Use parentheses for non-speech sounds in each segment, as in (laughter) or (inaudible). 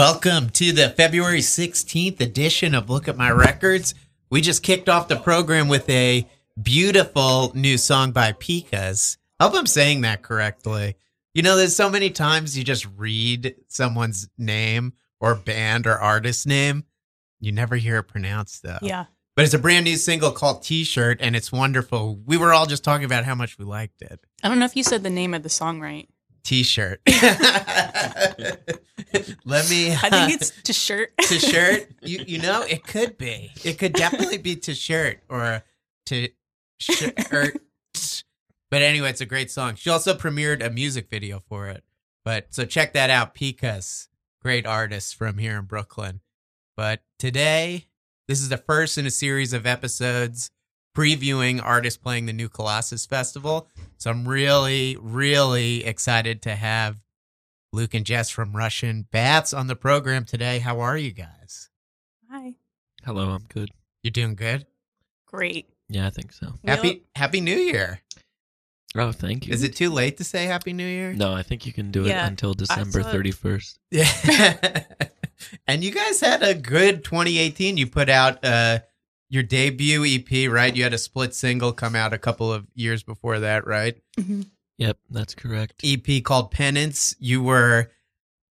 Welcome to the February 16th edition of Look at My Records. We just kicked off the program with a beautiful new song by Pikas. I hope I'm saying that correctly. You know, there's so many times you just read someone's name or band or artist name. You never hear it pronounced though. Yeah. But it's a brand new single called T shirt and it's wonderful. We were all just talking about how much we liked it. I don't know if you said the name of the song right. T-shirt. (laughs) Let me. I think it's to shirt. (laughs) to shirt. You you know (laughs) it could be. It could definitely be to shirt or to shirt. But anyway, it's a great song. She also premiered a music video for it. But so check that out. Pikas, great artist from here in Brooklyn. But today, this is the first in a series of episodes previewing artists playing the new Colossus Festival. So I'm really, really excited to have Luke and Jess from Russian Baths on the program today. How are you guys? Hi. Hello, I'm good. You're doing good? Great. Yeah, I think so. We Happy Happy New Year. Oh, thank you. Is it too late to say Happy New Year? No, I think you can do it until December 31st. Yeah. (laughs) and you guys had a good 2018. You put out uh your debut EP, right? You had a split single come out a couple of years before that, right? Mhm. Yep, that's correct. EP called Penance. You were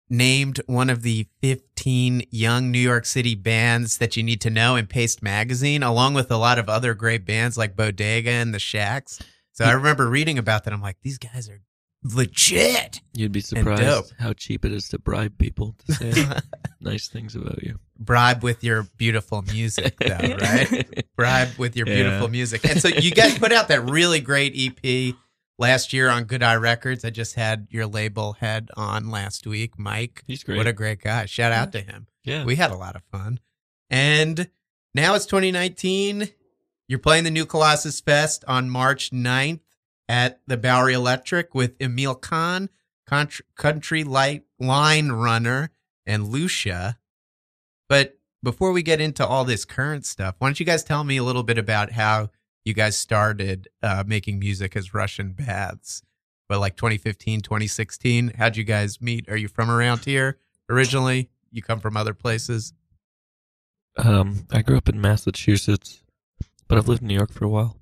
named one of the 15 young New York City bands that you need to know in Paste Magazine, along with a lot of other great bands like Bodega and the Shacks. So I remember reading about that. I'm like, these guys are legit. You'd be surprised how cheap it is to bribe people to say (laughs) nice things about you. Bribe with your beautiful music, though, (laughs) right? Bribe with your Yeah. beautiful music. And so you guys put out that really great EP last year on Good Eye Records. I just had your label head on last week, Mike. He's great. What a great guy. Shout out to him. yeah. We had a lot of fun. And now it's 2019. You're playing the new Colossus Fest on March 9th at the Bowery Electric with Emil Khan, Country, country Light Line Runner, and Lucia. But before we get into all this current stuff, why don't you guys tell me a little bit about how you guys started uh, making music as Russian Baths? But like 2015, 2016, how'd you guys meet? Are you from around here originally? You come from other places? Um, I grew up in Massachusetts, but I've lived in New York for a while.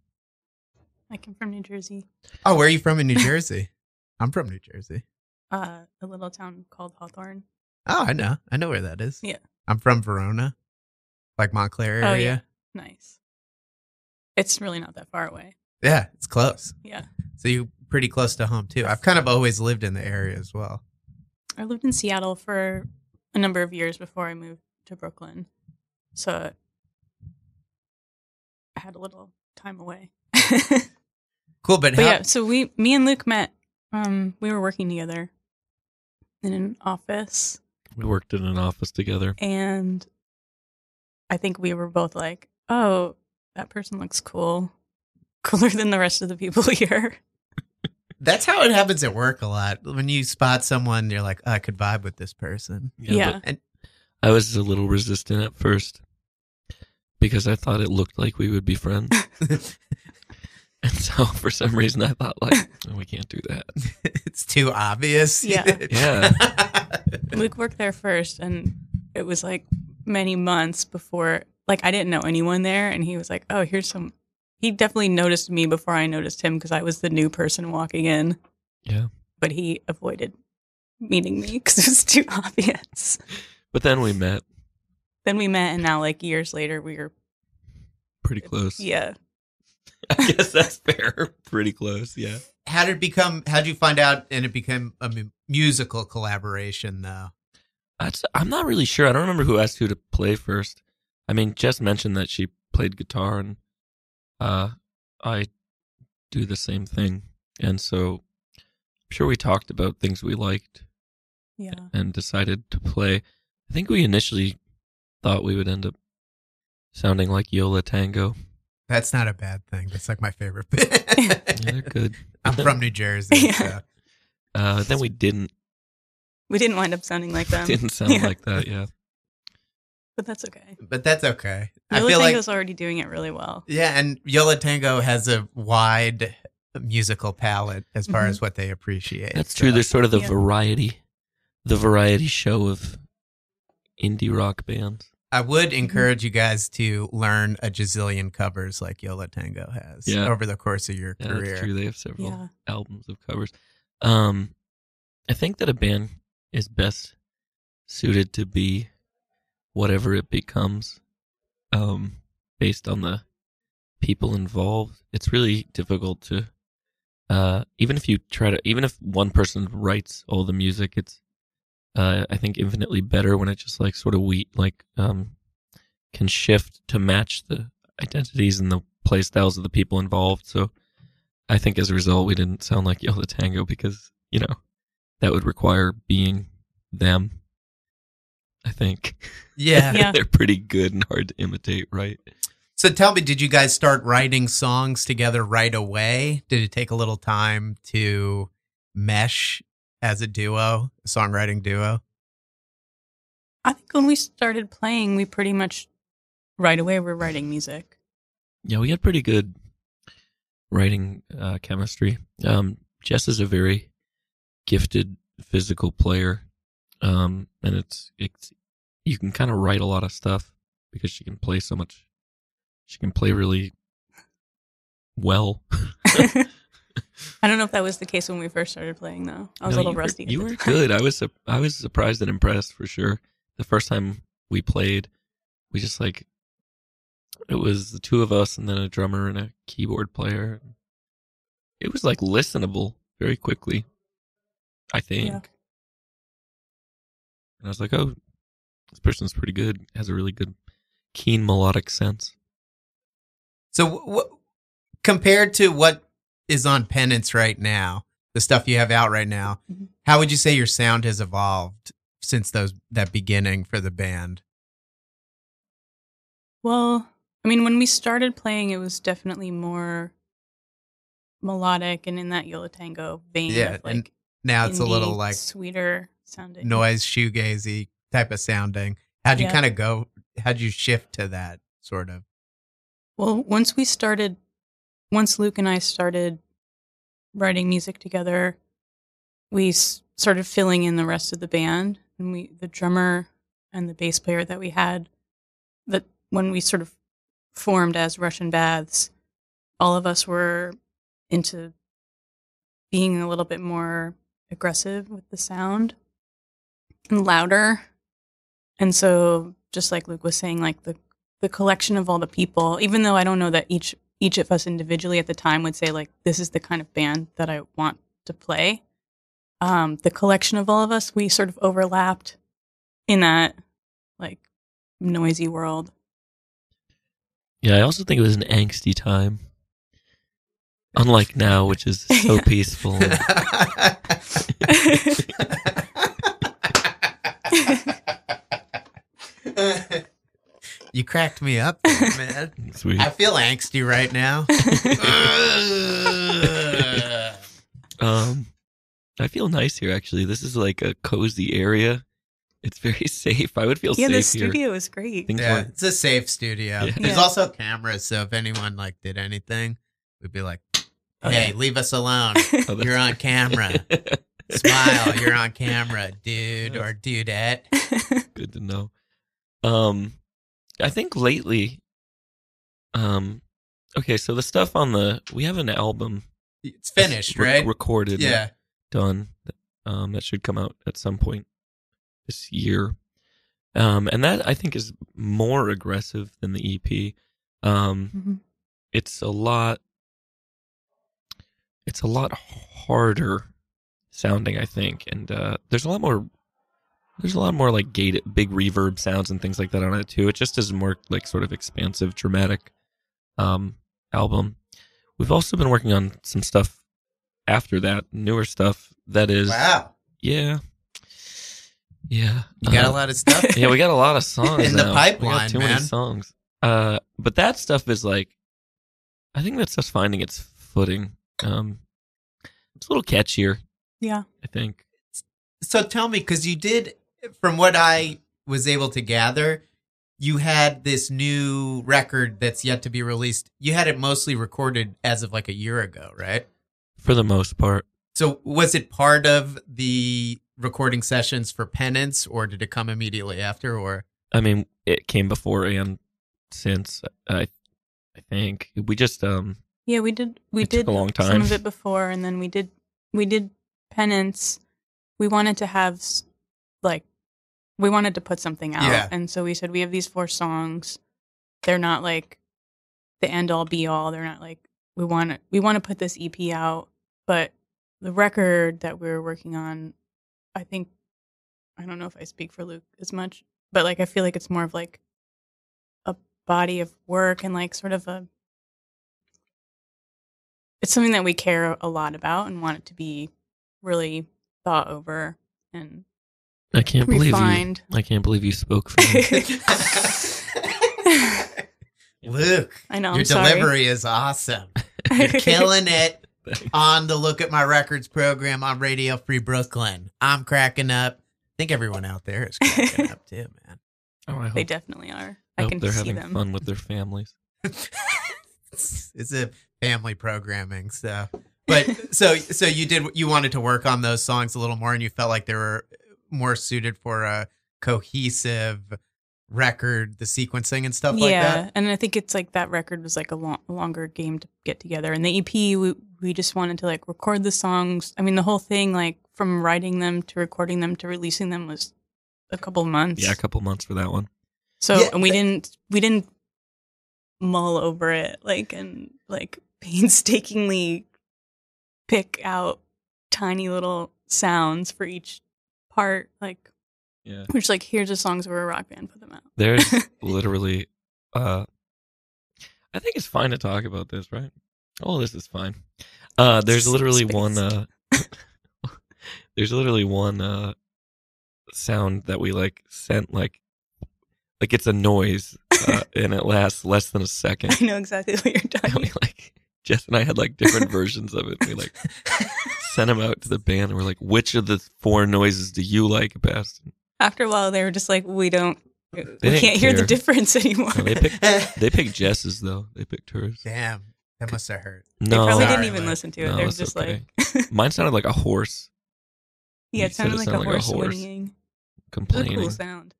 I come from New Jersey, Oh, where are you from in New Jersey? (laughs) I'm from New Jersey. uh, a little town called Hawthorne. Oh, I know. I know where that is. Yeah. I'm from Verona, like Montclair Oh, area. Nice. It's really not that far away. yeah. it's close. Yeah. So you pretty close to home too. I've kind of always lived in the area as well. I lived in Seattle for a number of years before I moved to Brooklyn. So I had a little time away. (laughs) but Cool, but, how? yeah, so we me and Luke met um we were working together in an office We worked in an office together. and I think we were both like, "Oh, that person looks cool. (laughs) Cooler than the rest of the people (laughs) here." That's how it happens at work a lot. When you spot someone, you're like, oh, I could vibe with this person. Yeah. but And I was a little resistant at first because I thought it looked like we would be friends. (laughs) (laughs) and so for some reason I thought like, oh, we can't do that. (laughs) it's too obvious. Yeah. (laughs) Yeah. Luke worked there first, and it was like many months before. Like I didn't know anyone there, and he was like, "Oh, here's some." He definitely noticed me before I noticed him because I was the new person walking in, Yeah. but he avoided meeting me because it was too obvious. But then we met Then we met, and now like years later, we were pretty close. yeah. (laughs) I guess that's fair. Pretty close. Yeah. how did it become? How did you find out? And it became a mu- musical collaboration, though. That's, I'm not really sure. I don't remember who asked who to play first. I mean, Jess mentioned that she played guitar, and uh, I do the same thing. And so I'm sure we talked about things we liked Yeah. and decided to play. I think we initially thought we would end up sounding like Yo La Tengo. That's not a bad thing. That's like my favorite (laughs) bit. Yeah, they're good. I'm from New Jersey. (laughs) Yeah. so- Uh, then we didn't. We didn't wind up sounding like (laughs) them. Didn't sound Yeah. like that. Yeah. but that's okay. But that's okay. I Yola feel like Tango's already doing it really well. yeah, and Yo La Tengo has a wide musical palette as far Mhm. as what they appreciate. That's so- true. There's sort of the Yeah. variety, the variety show of indie rock bands. I Mm-hmm. would encourage you guys to learn a gazillion covers like Yo La Tengo has Yeah. over the course of your Yeah, career. that's true. They have several Yeah. albums of covers. Um, I think that a band is best suited to be whatever it becomes, um, based on the people involved. It's really difficult to, uh, even if you try to, even if one person writes all the music, it's, uh, I think infinitely better when it just like sort of we like, um, can shift to match the identities and the play styles of the people involved. So, I think as a result, we didn't sound like Yo La Tengo because, you know, that would require being them. I think. Yeah. (laughs) Yeah. They're pretty good and hard to imitate, right? So tell me, did you guys start writing songs together right away? Did it take a little time to mesh as a duo, a songwriting duo? I think when we started playing, we pretty much right away were writing music. Yeah, we had pretty good writing uh, chemistry. Um, Jess is a very gifted physical player, um, and it's it's you can kind of write a lot of stuff because she can play so much. She can play really well. (laughs) (laughs) I don't know if that was the case when we first started playing, though. I was No, a little you rusty. at you were good. I was I was surprised and impressed for sure. The first time we played, we just like it was the two of us and then a drummer and a keyboard player. It was like listenable very quickly. I think. Yeah. And I was like, "Oh, this person's pretty good. Has a really good keen melodic sense." So, what compared to what is on Penance right now, the stuff you have out right now, Mhm. how would you say your sound has evolved since those that beginning for the band? Well, I mean, when we started playing, it was definitely more melodic and in that Yo La Tengo vein. Yeah, of, and like Now it's a little like sweeter sounding noise shoegazy type of sounding. How'd you Yeah. kind of go? How'd you shift to that sort of? Well, once we started, once Luke and I started writing music together, we s- started filling in the rest of the band, and we the drummer and the bass player that we had that when we sort of formed as Russian Baths, all of us were into being a little bit more aggressive with the sound and louder. And so just like Luke was saying, like the the collection of all the people, even though I don't know that each each of us individually at the time would say like this is the kind of band that I want to play. Um, the collection of all of us, we sort of overlapped in that like noisy world. Yeah, I also think it was an angsty time. Unlike now, which is (laughs) so Yeah. peaceful. (laughs) (laughs) you cracked me up, (laughs) man. Sweet. I feel angsty right now. (laughs) Um, I feel nice here. Actually, this is like a cozy area. It's very (laughs) safe. I would feel yeah, safe Yeah, the studio is great. Things yeah, weren't- it's a safe studio. Yeah. There's Yeah. also cameras, so if anyone like did anything, we'd be like, Oh, "Hey, yeah. leave us alone. Oh, You're on camera. Smile. You're on camera, dude or dudette." Good to know. Um, I think lately, um, okay, so the stuff on the we have an album It's finished, re- right? recorded, yeah. done. Um, that should come out at some point this year. Um, and that I think is more aggressive than the EP. Um, Mhm. it's a lot. It's a lot harder sounding, I think, and uh, there's a lot more. There's a lot more like gated, big reverb sounds and things like that on it too. It just is more like sort of expansive, dramatic um, album. We've also been working on some stuff after that, newer stuff that is Wow. yeah. Yeah. You got Uh, a lot of stuff. (laughs) Yeah, we got a lot of songs (laughs) In the now. we pipeline, got too man. many songs. Uh but that stuff is like I think that stuff's finding its footing. Um it's a little catchier, yeah. I think. So tell me, because you did, from what I was able to gather, you had this new record that's yet to be released. You had it mostly recorded as of like a year ago, right? For the most part. So was it part of the recording sessions for Penance, or did it come immediately after? Or I mean, it came before and since I I think. We just um Yeah, we did. We did a long time. some time. of it before, and then we did. We did penance. We wanted to have like, we wanted to put something out, Yeah. and so we said we have these four songs. They're not like the end all be all. They're not like we want to. We want to put this EP out, but the record that we were working on, I think, I don't know if I speak for Luke as much, but like I feel like it's more of like a body of work and like sort of a it's something that we care a lot about and want it to be really thought over and I can't believe refined. you I can't believe you spoke for me. (laughs) Luke, I know. your I'm sorry. delivery is awesome. You're (laughs) killing it on the Look at My Records program on Radio Free Brooklyn. I'm cracking up. I think everyone out there is cracking up too, man. oh, I hope, They definitely are. I I hope can they're see having them. fun with their families. (laughs) it's a family programming so but so so you did you wanted to work on those songs a little more and you felt like there were more suited for a cohesive record, the sequencing and stuff yeah, like that. Yeah, and I think it's like that record was like a long, longer game to get together. And the EP, we we just wanted to like record the songs. I mean, the whole thing, like from writing them to recording them to releasing them, was a couple months. Yeah, a couple months for that one. So Yeah, and we but- didn't we didn't mull over it like and like (laughs) painstakingly pick out tiny little sounds for each part. Like Yeah. we're like, here's the songs we're a rock band, put them out. There's (laughs) literally uh I think it's fine to talk about this, right? Oh, this is fine. Uh there's literally one uh (laughs) (laughs) there's literally one uh sound that we like sent like like it's a noise uh, and it lasts less than a second. I know exactly what you're And talking. we like Jess and I had like different versions of it. We like sent them out to the band and we're like, which of the four noises do you like best? After a while, they were just like, we don't, we didn't can't hear the difference anymore. No, they picked (laughs) they picked Jess's though. They picked hers. Damn, that must have hurt. No, They probably Sorry, didn't even Liv. listen to it. No, they were just okay. like, Mine sounded like a horse yeah, it sounded it like, sounded a like a horse horse. whinnying. It was a complaining. cool sound.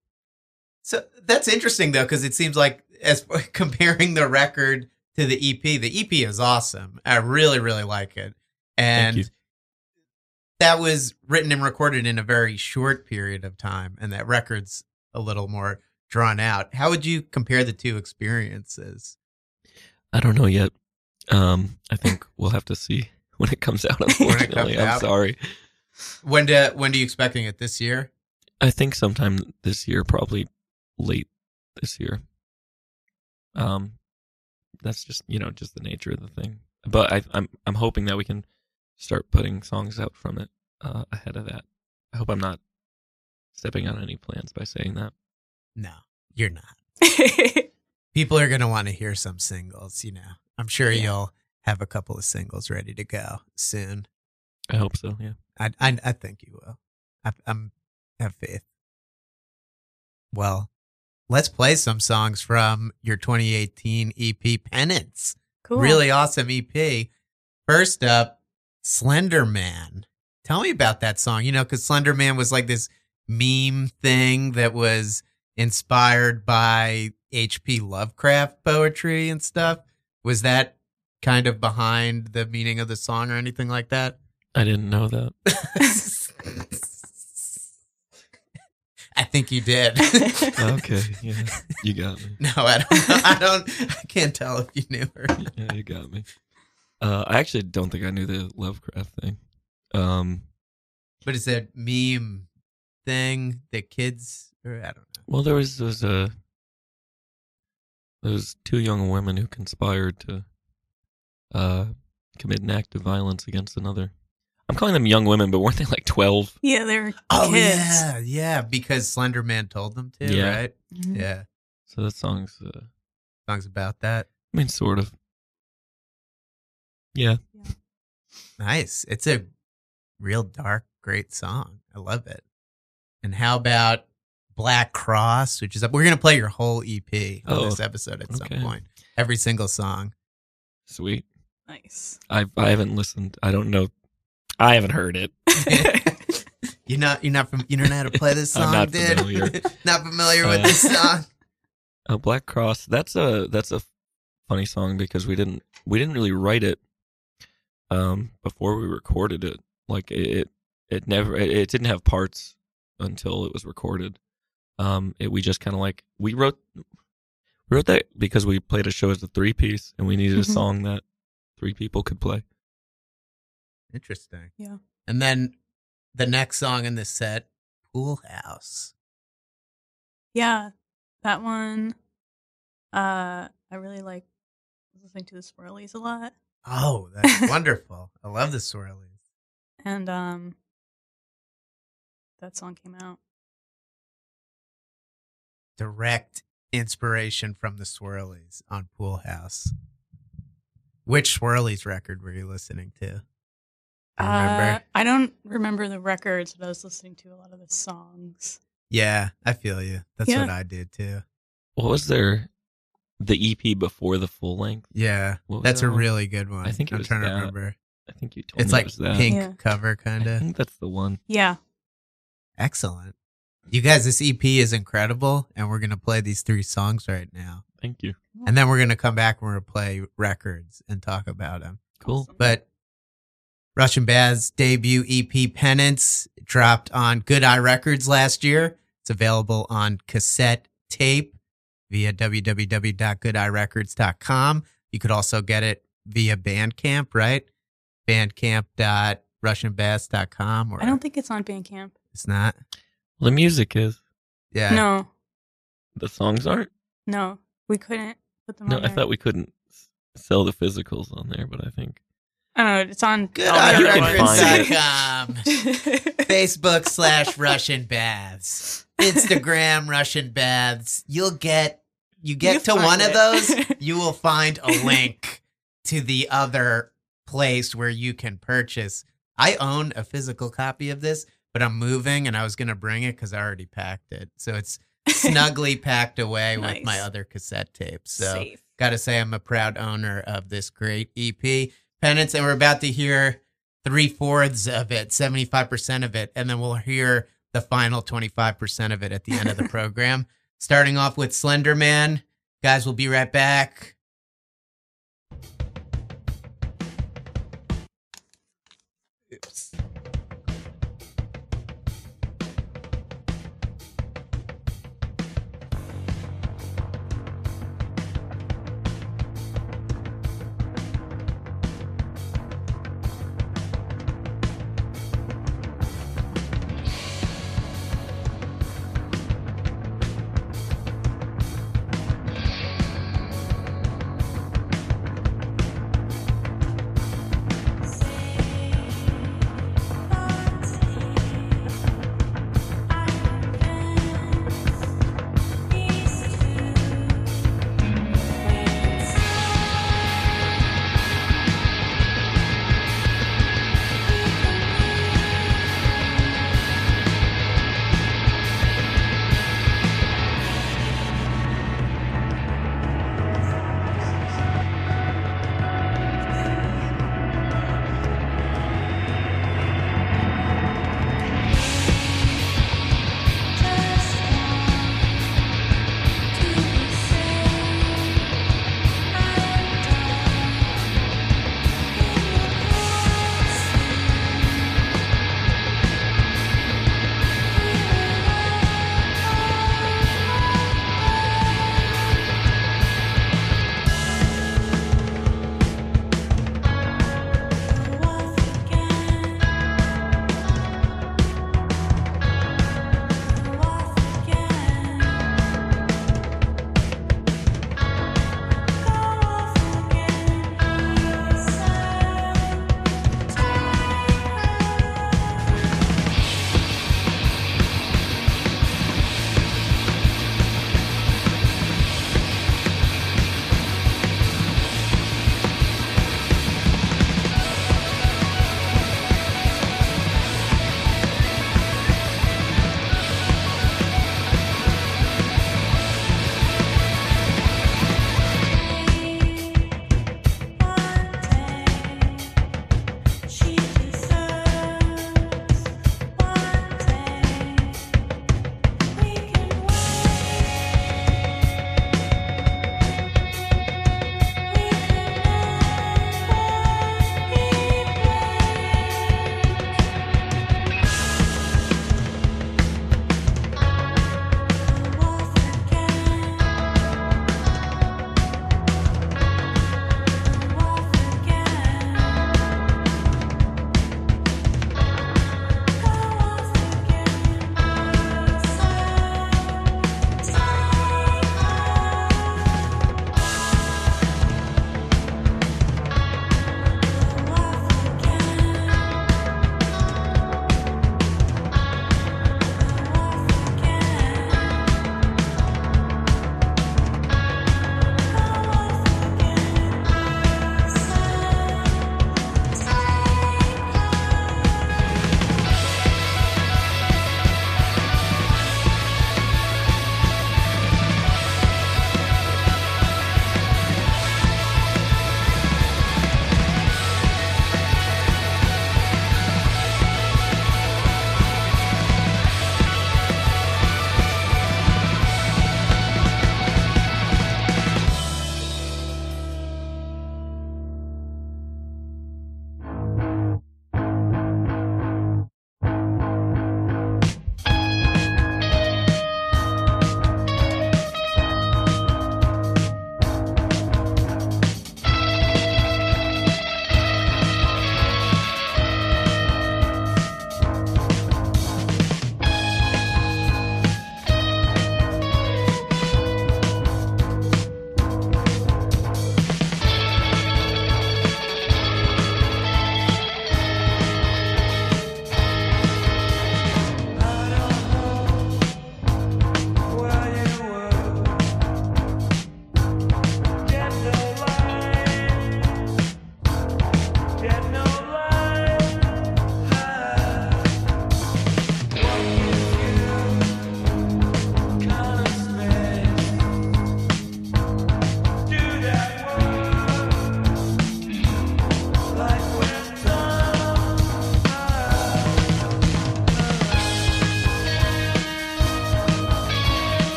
So that's interesting though, because it seems like as (laughs) comparing the record to the EP, the EP is awesome. I really, really like it, Thank you. and that was written and recorded in a very short period of time, and that record's a little more drawn out. How would you compare the two experiences? I don't know yet. Um, I think (laughs) we'll have to see when it comes out. It comes Unfortunately, I'm out. sorry. When do when are you expecting it this year? I think sometime this year, probably late this year. Um, that's just you know just the nature of the thing. But I, I'm I'm hoping that we can start putting songs out from it uh, ahead of that. I hope I'm not stepping on any plans by saying that. No, you're not. (laughs) People are gonna want to hear some singles. You know, I'm sure Yeah. you'll have a couple of singles ready to go soon. I hope so. Yeah. I I, I think you will. I, I'm have faith. Well, let's play some songs from your 2018 EP Penance. cool. Really awesome EP. First up, Slender Man. Tell me about that song. You know, because Slender Man was like this meme thing that was inspired by H.P. Lovecraft poetry and stuff. Was that kind of behind the meaning of the song or anything like that? I didn't know that. (laughs) I think you did. (laughs) Okay. Yeah. You got me. (laughs) no, I don't. I don't. I can't tell if you knew her. Yeah, you got me. Uh, I actually don't think I knew the Lovecraft thing. Um, But it's that meme thing that kids, or I don't know. well, there was those uh, those two young women who conspired to uh commit an act of violence against another. I'm calling them young women, but weren't they like twelve? Yeah, they were Oh kids. yeah, yeah. Because Slender Man told them to, Yeah. right? Mhm. Yeah. So that song's, uh, Songs about that. I mean, sort of. Yeah, Nice. It's a real dark, great song. I love it. And how about Black Cross, which is up? We're gonna play your whole EP on Oh, this episode at okay. some point. Every single song. sweet. Nice. I I haven't listened. I don't know. I haven't heard it. (laughs) you're not. You're not from. You don't know how to play this (laughs) I'm song, not dude. familiar. (laughs) not familiar with Uh, this song. Uh, Black Cross. That's a that's a funny song because we didn't we didn't really write it um before we recorded it. Like it it never it, it didn't have parts until it was recorded. Um, it, we just kind of like we wrote we wrote that because we played a show as a three piece and we needed a Mhm. song that three people could play. Interesting. Yeah. And then the next song in this set, Pool House. Yeah, that one. Uh, I really like listening to the Swirlies a lot, Oh, (laughs) that's wonderful. I love the swirlies. and um, that song came out. Direct inspiration from the swirlies on Pool House. Which swirlies record were you listening to? Do remember? Uh, I don't remember the records, but I was listening to a lot of the songs. yeah, I feel you. That's Yeah. what I did too. What was there? The EP before the full length. Yeah, that's that a one? really good one. I think it I'm was trying to that. remember. I think you told It's me like it was that. pink Yeah. cover, kind of. I think that's the one. Yeah, Excellent. You guys, this EP is incredible, and we're gonna play these three songs right now, Thank you. and then we're gonna come back and we're gonna play records and talk about them. Cool. But Russian Bath's debut EP Penance dropped on Good Eye Records last year. It's available on cassette tape via www.goodeyerecords.com. You could also get it via Bandcamp, right? Bandcamp.russianbaths.com or I don't think it's on Bandcamp. it's not. The music is. Yeah. No, The songs aren't. no, we couldn't put them No, on I there. thought we couldn't sell the physicals on there, but I think I don't know. It's on Good all the you other can ones. find it. com. (laughs) Facebook slash Russian Baths. Instagram Russian Baths. You'll get you get You to one of those, (laughs) you will find a link to the other place where you can purchase. I own a physical copy of this, but I'm moving and I was gonna bring it because I already packed it. So it's (laughs) snugly packed away with my other cassette tapes. So Safe. Got to say, I'm a proud owner of this great EP, Penance, and we're about to hear three fourths of it, 75% of it, and then we'll hear the final 25% of it at the end of the (laughs) program. Starting off with Slender Man. Guys, we'll be right back.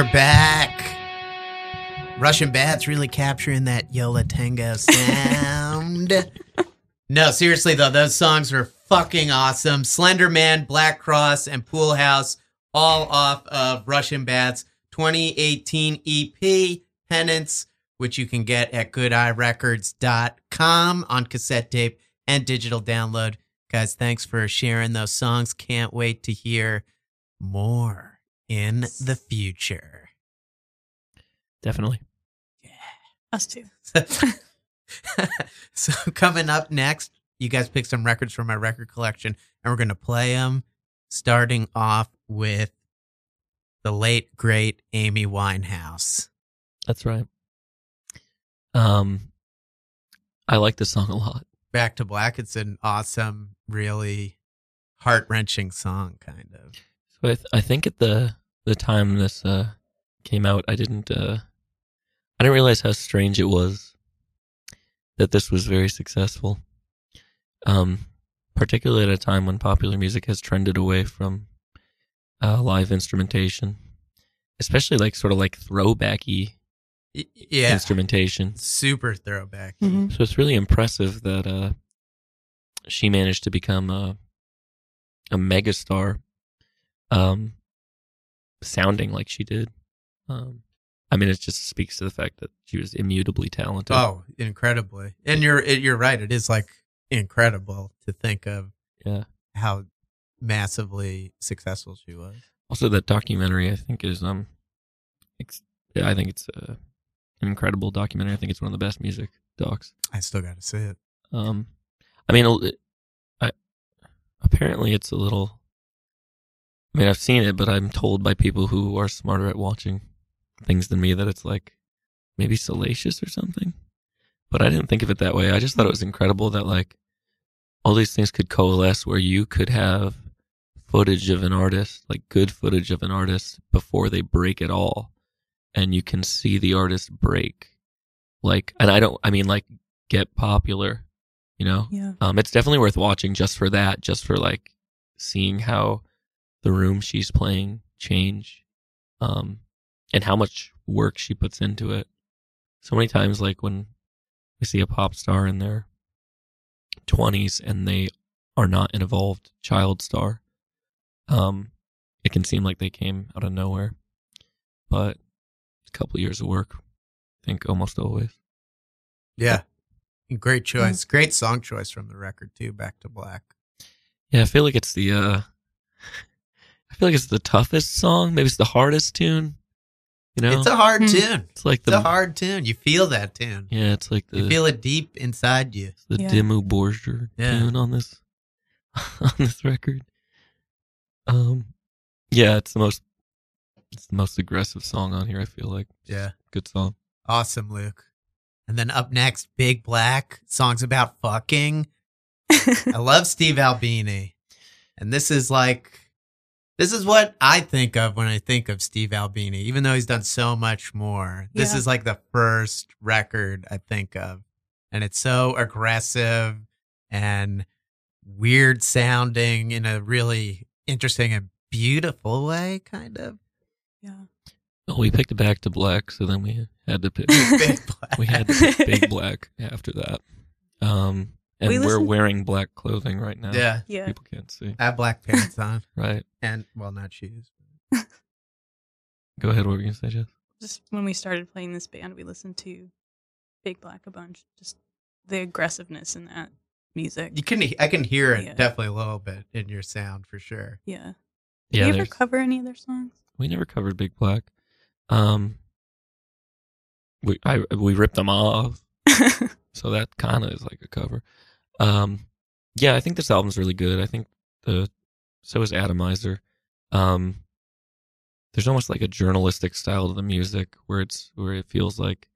We're back. Russian Baths really capturing that Yo La Tengo sound. (laughs) no, seriously though, those songs are fucking awesome. Slender Man, Black Cross, and Pool House, all off of Russian Baths 2018 EP Penance, which you can get at goodeyerecords.com on cassette tape and digital download. Guys, thanks for sharing those songs. Can't wait to hear more in the future. Definitely. Yeah. Us too. (laughs) so coming up next, you guys pick some records from my record collection, and we're gonna play them. Starting off with the late great Amy Winehouse. That's right. Um, I like the song a lot. Back to Black. It's an awesome, really heart wrenching song, kind of. So I, th- I think at the the time this uh, came out, I didn't uh, I didn't realize how strange it was that this was very successful. Um, particularly at a time when popular music has trended away from uh, live instrumentation, especially like sort of like throwbacky Yeah. instrumentation. Super throwback. Mhm. So it's really impressive that uh, she managed to become a a megastar, um, sounding like she did. Um, I mean, it just speaks to the fact that she was immutably talented. Oh, incredibly. And you're you're right. It is like incredible to think of yeah. how massively successful she was. Also, that documentary I think is um, ex- yeah, I think it's uh, an incredible documentary. I think it's one of the best music docs. I still got to see it. Um, I mean, it- I apparently it's a little. I mean, I've seen it, but I'm told by people who are smarter at watching things than me that it's like maybe salacious or something. But I didn't think of it that way. I just thought it was incredible that like all these things could coalesce where you could have footage of an artist, like good footage of an artist before they break at all, and you can see the artist break. Like, and I don't, I mean, like get popular, you know? Yeah. Um, it's definitely worth watching just for that, just for like seeing how the room she's playing change, um, and how much work she puts into it. So many times, like when we see a pop star in their twenties and they are not an evolved child star, um, it can seem like they came out of nowhere, but a couple of years of work, I think almost always. Yeah. Great choice. Great song choice from the record too. Back to Black. Yeah, I feel like it's the uh (laughs) I feel like it's the toughest song. Maybe it's the hardest tune. You know? It's a hard Hmm. tune. It's like It's the a hard tune. You feel that tune. Yeah, it's like the You feel it deep inside you. the Yeah. Dimmu Borgir Yeah. tune on this (laughs) on this record. Um yeah, it's the most it's the most aggressive song on here, I feel like. Yeah. Good song. Awesome, Luke. And then up next, Big Black, songs about fucking. (laughs) I love Steve Albini. And this is like this is what I think of when I think of Steve Albini, even though he's done so much more. This Yeah. is like the first record I think of. And it's so aggressive and weird sounding in a really interesting and beautiful way, kind of. yeah. Well, we picked it back to black, so then we had to pick (laughs) Big (laughs) Black. we had to pick Big Black after that. Um and We we are wearing black clothing right now. Yeah. Yeah. People can't see. I have black (laughs) pants on. Right. And well not shoes. Go ahead, what were you gonna say, Jess? Just when we started playing this band, we listened to Big Black a bunch. Just the aggressiveness in that music. You can I can hear it Yeah. definitely a little bit in your sound for sure. Yeah. Yeah, Did you ever cover any of their songs? we never covered Big Black. Um we I we ripped them off, (laughs) so that kind of is like a cover. Um yeah, I think this album's really good. I think the so is Atomizer. Um there's almost like a journalistic style to the music where it's where it feels like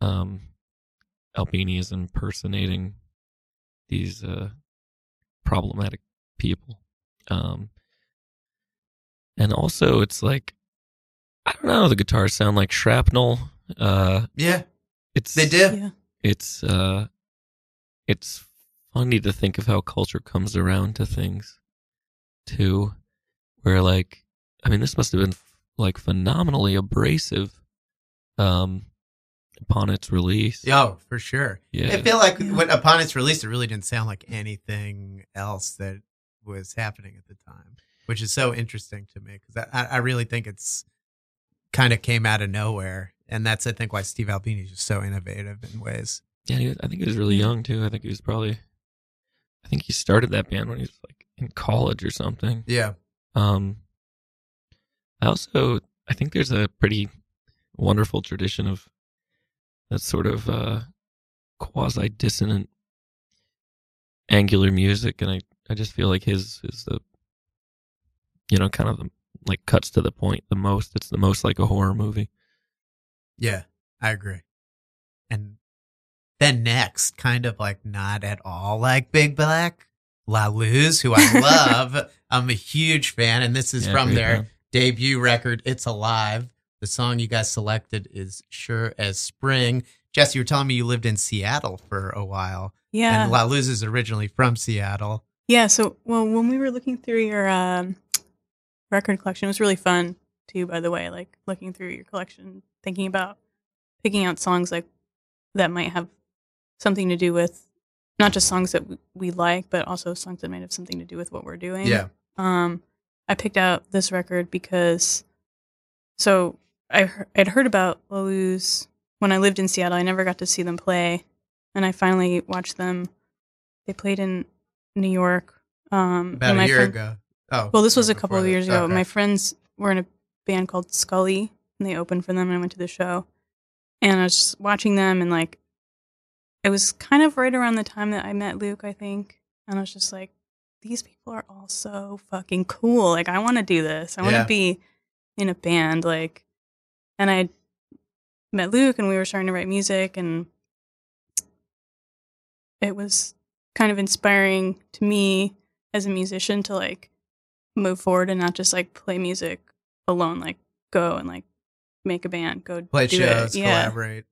um Albini is impersonating these uh problematic people. Um and also it's like I don't know, the guitars sound like shrapnel. Uh Yeah, it's they do. it's uh it's funny to think of how culture comes around to things too where like i mean this must have been like phenomenally abrasive um upon its release. Yeah, for sure. yeah. I feel like when upon its release, it really didn't sound like anything else that was happening at the time, which is so interesting to me because I, I really think it's kind of came out of nowhere, and that's I think why Steve Albini is just so innovative in ways. yeah i think he was really young too. I think he was probably i think he started that band when he was like in college or something Yeah, Um, I also I think there's a pretty wonderful tradition of that sort of uh, quasi dissonant angular music, and I I just feel like his is the you know kind of the, like cuts to the point the most. It's the most like a horror movie. yeah, I agree. And Then next, kind of like not at all like Big Black, La Luz, who I love. (laughs) I'm a huge fan, and this is Yeah, from their band. debut record, It's Alive. The song you guys selected is Sure as Spring. Jesse, you were telling me you lived in Seattle for a while. Yeah. And La Luz is originally from Seattle. Yeah, so well, when we were looking through your um, record collection, it was really fun too. By the way, like looking through your collection, thinking about picking out songs like that might have something to do with not just songs that we, like, but also songs that might have something to do with what we're doing. Yeah. Um, I picked out this record because, so I I'd heard about La Luz when I lived in Seattle. I never got to see them play, and I finally watched them. They played in New York. Um, About a year friend- ago. Oh. Well, this was a couple of that. years ago. Okay. My friends were in a band called Scully, and they opened for them, and I went to the show. And I was just watching them, and like, it was kind of right around the time that I met Luke, I think. And I was just like, these people are all so fucking cool. Like, I want to do this. I want to Yeah. be in a band. Like, and I met Luke, and we were starting to write music, and it was kind of inspiring to me as a musician to like move forward and not just like play music alone like go and like make a band go Play do shows, it yeah collaborate.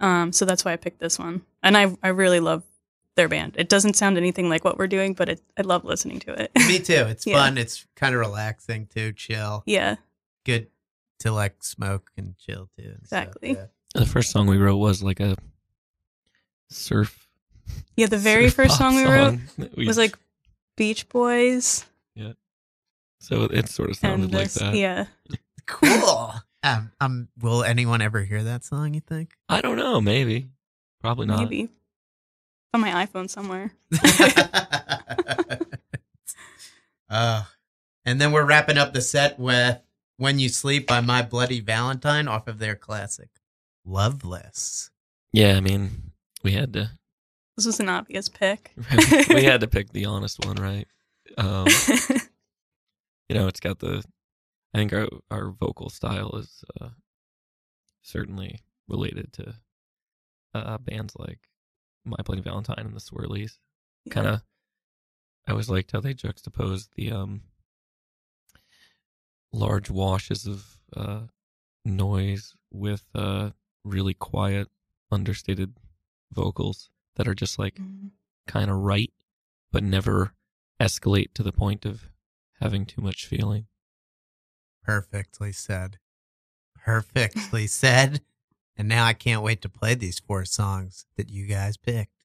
Um so that's why i picked this one and i i really love their band it doesn't sound anything like what we're doing but it, i love listening to it Me too. (laughs) It's Yeah. fun. It's kind of relaxing too, chill. yeah Good to like smoke and chill too. and stuff, Exactly. yeah. The first song we wrote was like a surf. yeah the very first song we wrote song we- was like beach boys Yeah. so it sort of sounded and like this that. yeah Cool. Um, um, will anyone ever hear that song? You think? I don't know. Maybe, probably not. maybe on my iphone somewhere (laughs) uh, and then we're wrapping up the set with "When You Sleep" by My Bloody Valentine off of their classic "Loveless." Yeah, I mean, we had to. this was an obvious pick (laughs) we had to (laughs) pick the honest one, right? Um, you know, it's got the. I think our our vocal style is uh, certainly related to uh, bands like My Bloody Valentine and the Swirlies. Kind of, I always liked how they juxtaposed the um large washes of uh, noise with uh, really quiet, understated vocals that are just like Mhm. kind of right, but never escalate to the point of having too much feeling. Perfectly said. (laughs) Perfectly said. And now I can't wait to play these four songs that you guys picked.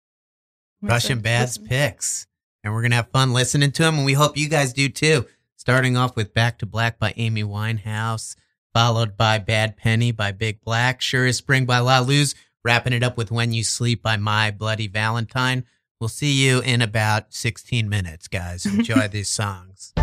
Russian Baths' picks. And we're going to have fun listening to them. And we hope you guys do too. Starting off with Back to Black by Amy Winehouse, followed by Bad Penny by Big Black, Sure as Spring by La Luz, wrapping it up with When You Sleep by My Bloody Valentine. We'll see you in about 16 minutes, guys. Enjoy (laughs) these songs.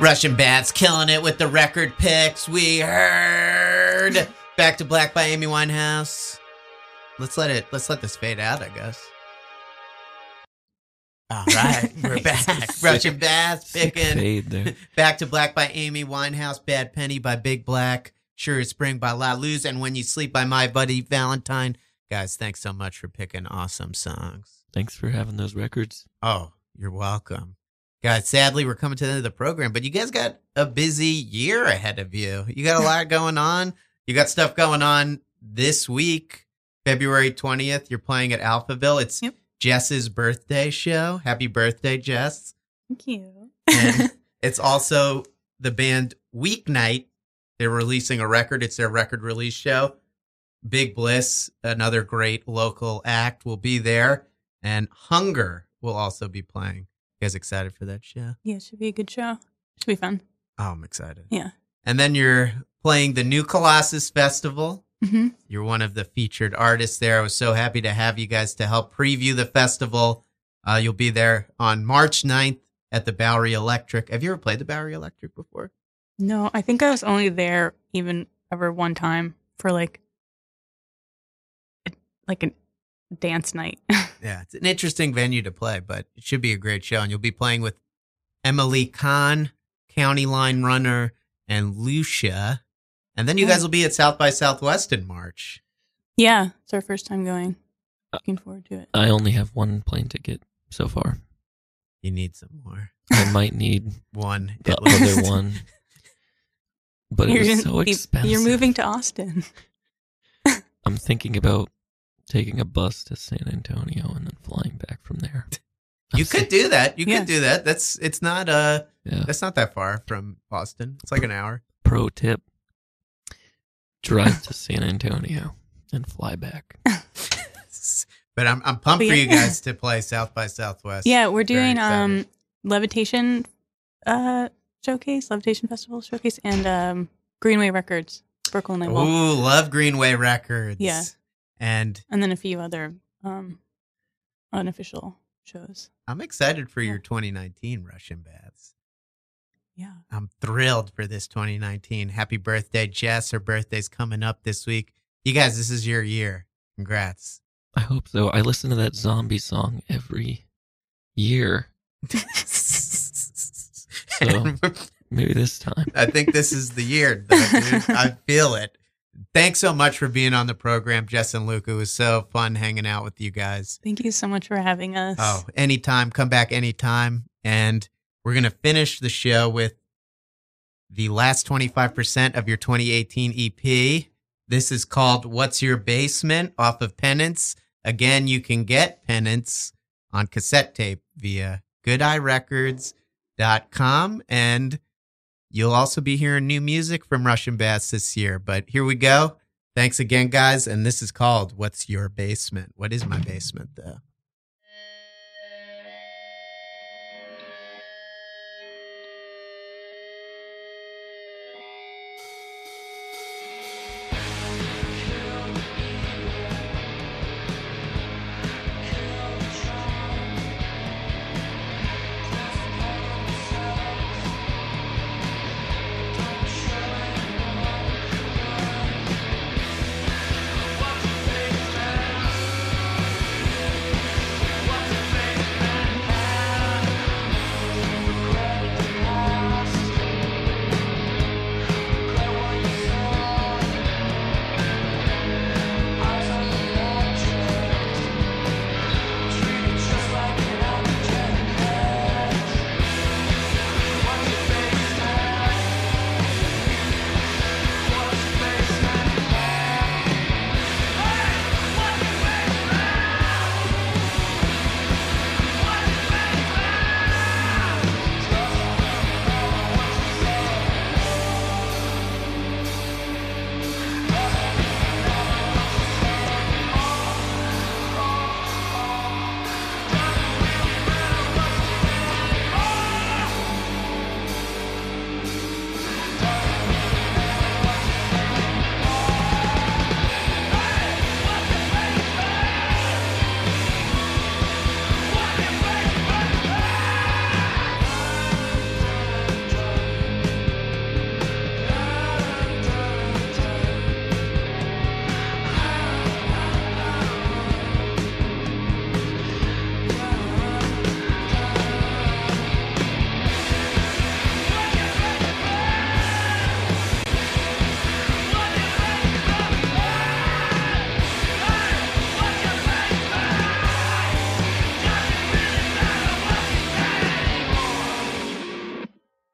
Russian Baths killing it with the record picks. We heard Back to Black by Amy Winehouse. Let's let it let's let this fade out, I guess. All (laughs) right, we're back. Russian Baths picking. Back to Black by Amy Winehouse, Bad Penny by Big Black, Sure as Spring by La Luz, and When You Sleep by My Bloody Valentine. Guys, thanks so much for picking awesome songs. Thanks for having those records. Oh, you're welcome. Guys, sadly, we're coming to the end of the program, but you guys got a busy year ahead of you. You got a lot (laughs) going on. You got stuff going on this week, February 20th. You're playing at Alphaville. It's Yep. Jess's birthday show. Happy birthday, Jess. Thank you. And (laughs) it's also the band Weeknight. They're releasing a record. It's their record release show. Big Bliss, another great local act, will be there. And Hunger will also be playing. You guys excited for that show? yeah, it should be a good show. Should be fun. Oh, I'm excited. Yeah. And then you're playing the New Colossus Festival. hmm You're one of the featured artists there. I was so happy to have you guys to help preview the festival. Uh, you'll be there on March 9th at the Bowery Electric. Have you ever played the Bowery Electric before? No, I think I was only there even ever one time for like, like a dance night. (laughs) Yeah, it's an interesting venue to play, but it should be a great show. And you'll be playing with Emily Kahn, County Line Runner, and Lucia. And then you guys will be at South by Southwest in March. yeah, it's our first time going. Uh, Looking forward to it. I only have one plane ticket so far. You need some more. (laughs) I might need One. the at other one, (laughs) but it was gonna so be- expensive. You're moving to Austin. I'm thinking about taking a bus to San Antonio and then flying back from there. (laughs) You could do that. You Yeah. could do that. That's it's not uh Yeah. that's not that far from Boston. It's like an hour. Pro tip: drive to San Antonio and fly back. (laughs) But I'm I'm pumped But for yeah. you guys to play South by Southwest. yeah, we're Very doing excited. um levitation uh showcase, levitation festival showcase, and um Greenway Records, Brooklyn label, Ooh, love Greenway Records. Yeah. And and then a few other um unofficial shows. I'm excited for Yeah. your 2019 Russian Baths. Yeah. I'm thrilled for this 2019. Happy birthday, Jess. Her birthday's coming up this week. You guys, this is your year. Congrats. I hope so. I listen to that zombie song every year. (laughs) so Maybe this time. I think this is the year, though, dude. I (laughs) feel it. Thanks so much for being on the program, Jess and Luke. It was so fun hanging out with you guys. Thank you so much for having us. Oh, anytime. Come back anytime. And we're going to finish the show with the last 25% of your 2018 EP. This is called What's Your Basement off of Penance. Again, you can get Penance on cassette tape via goodeyerecords.com. And you'll also be hearing new music from Russian Baths this year. But here we go. Thanks again, guys. And this is called What's Your Basement? What is my basement, though?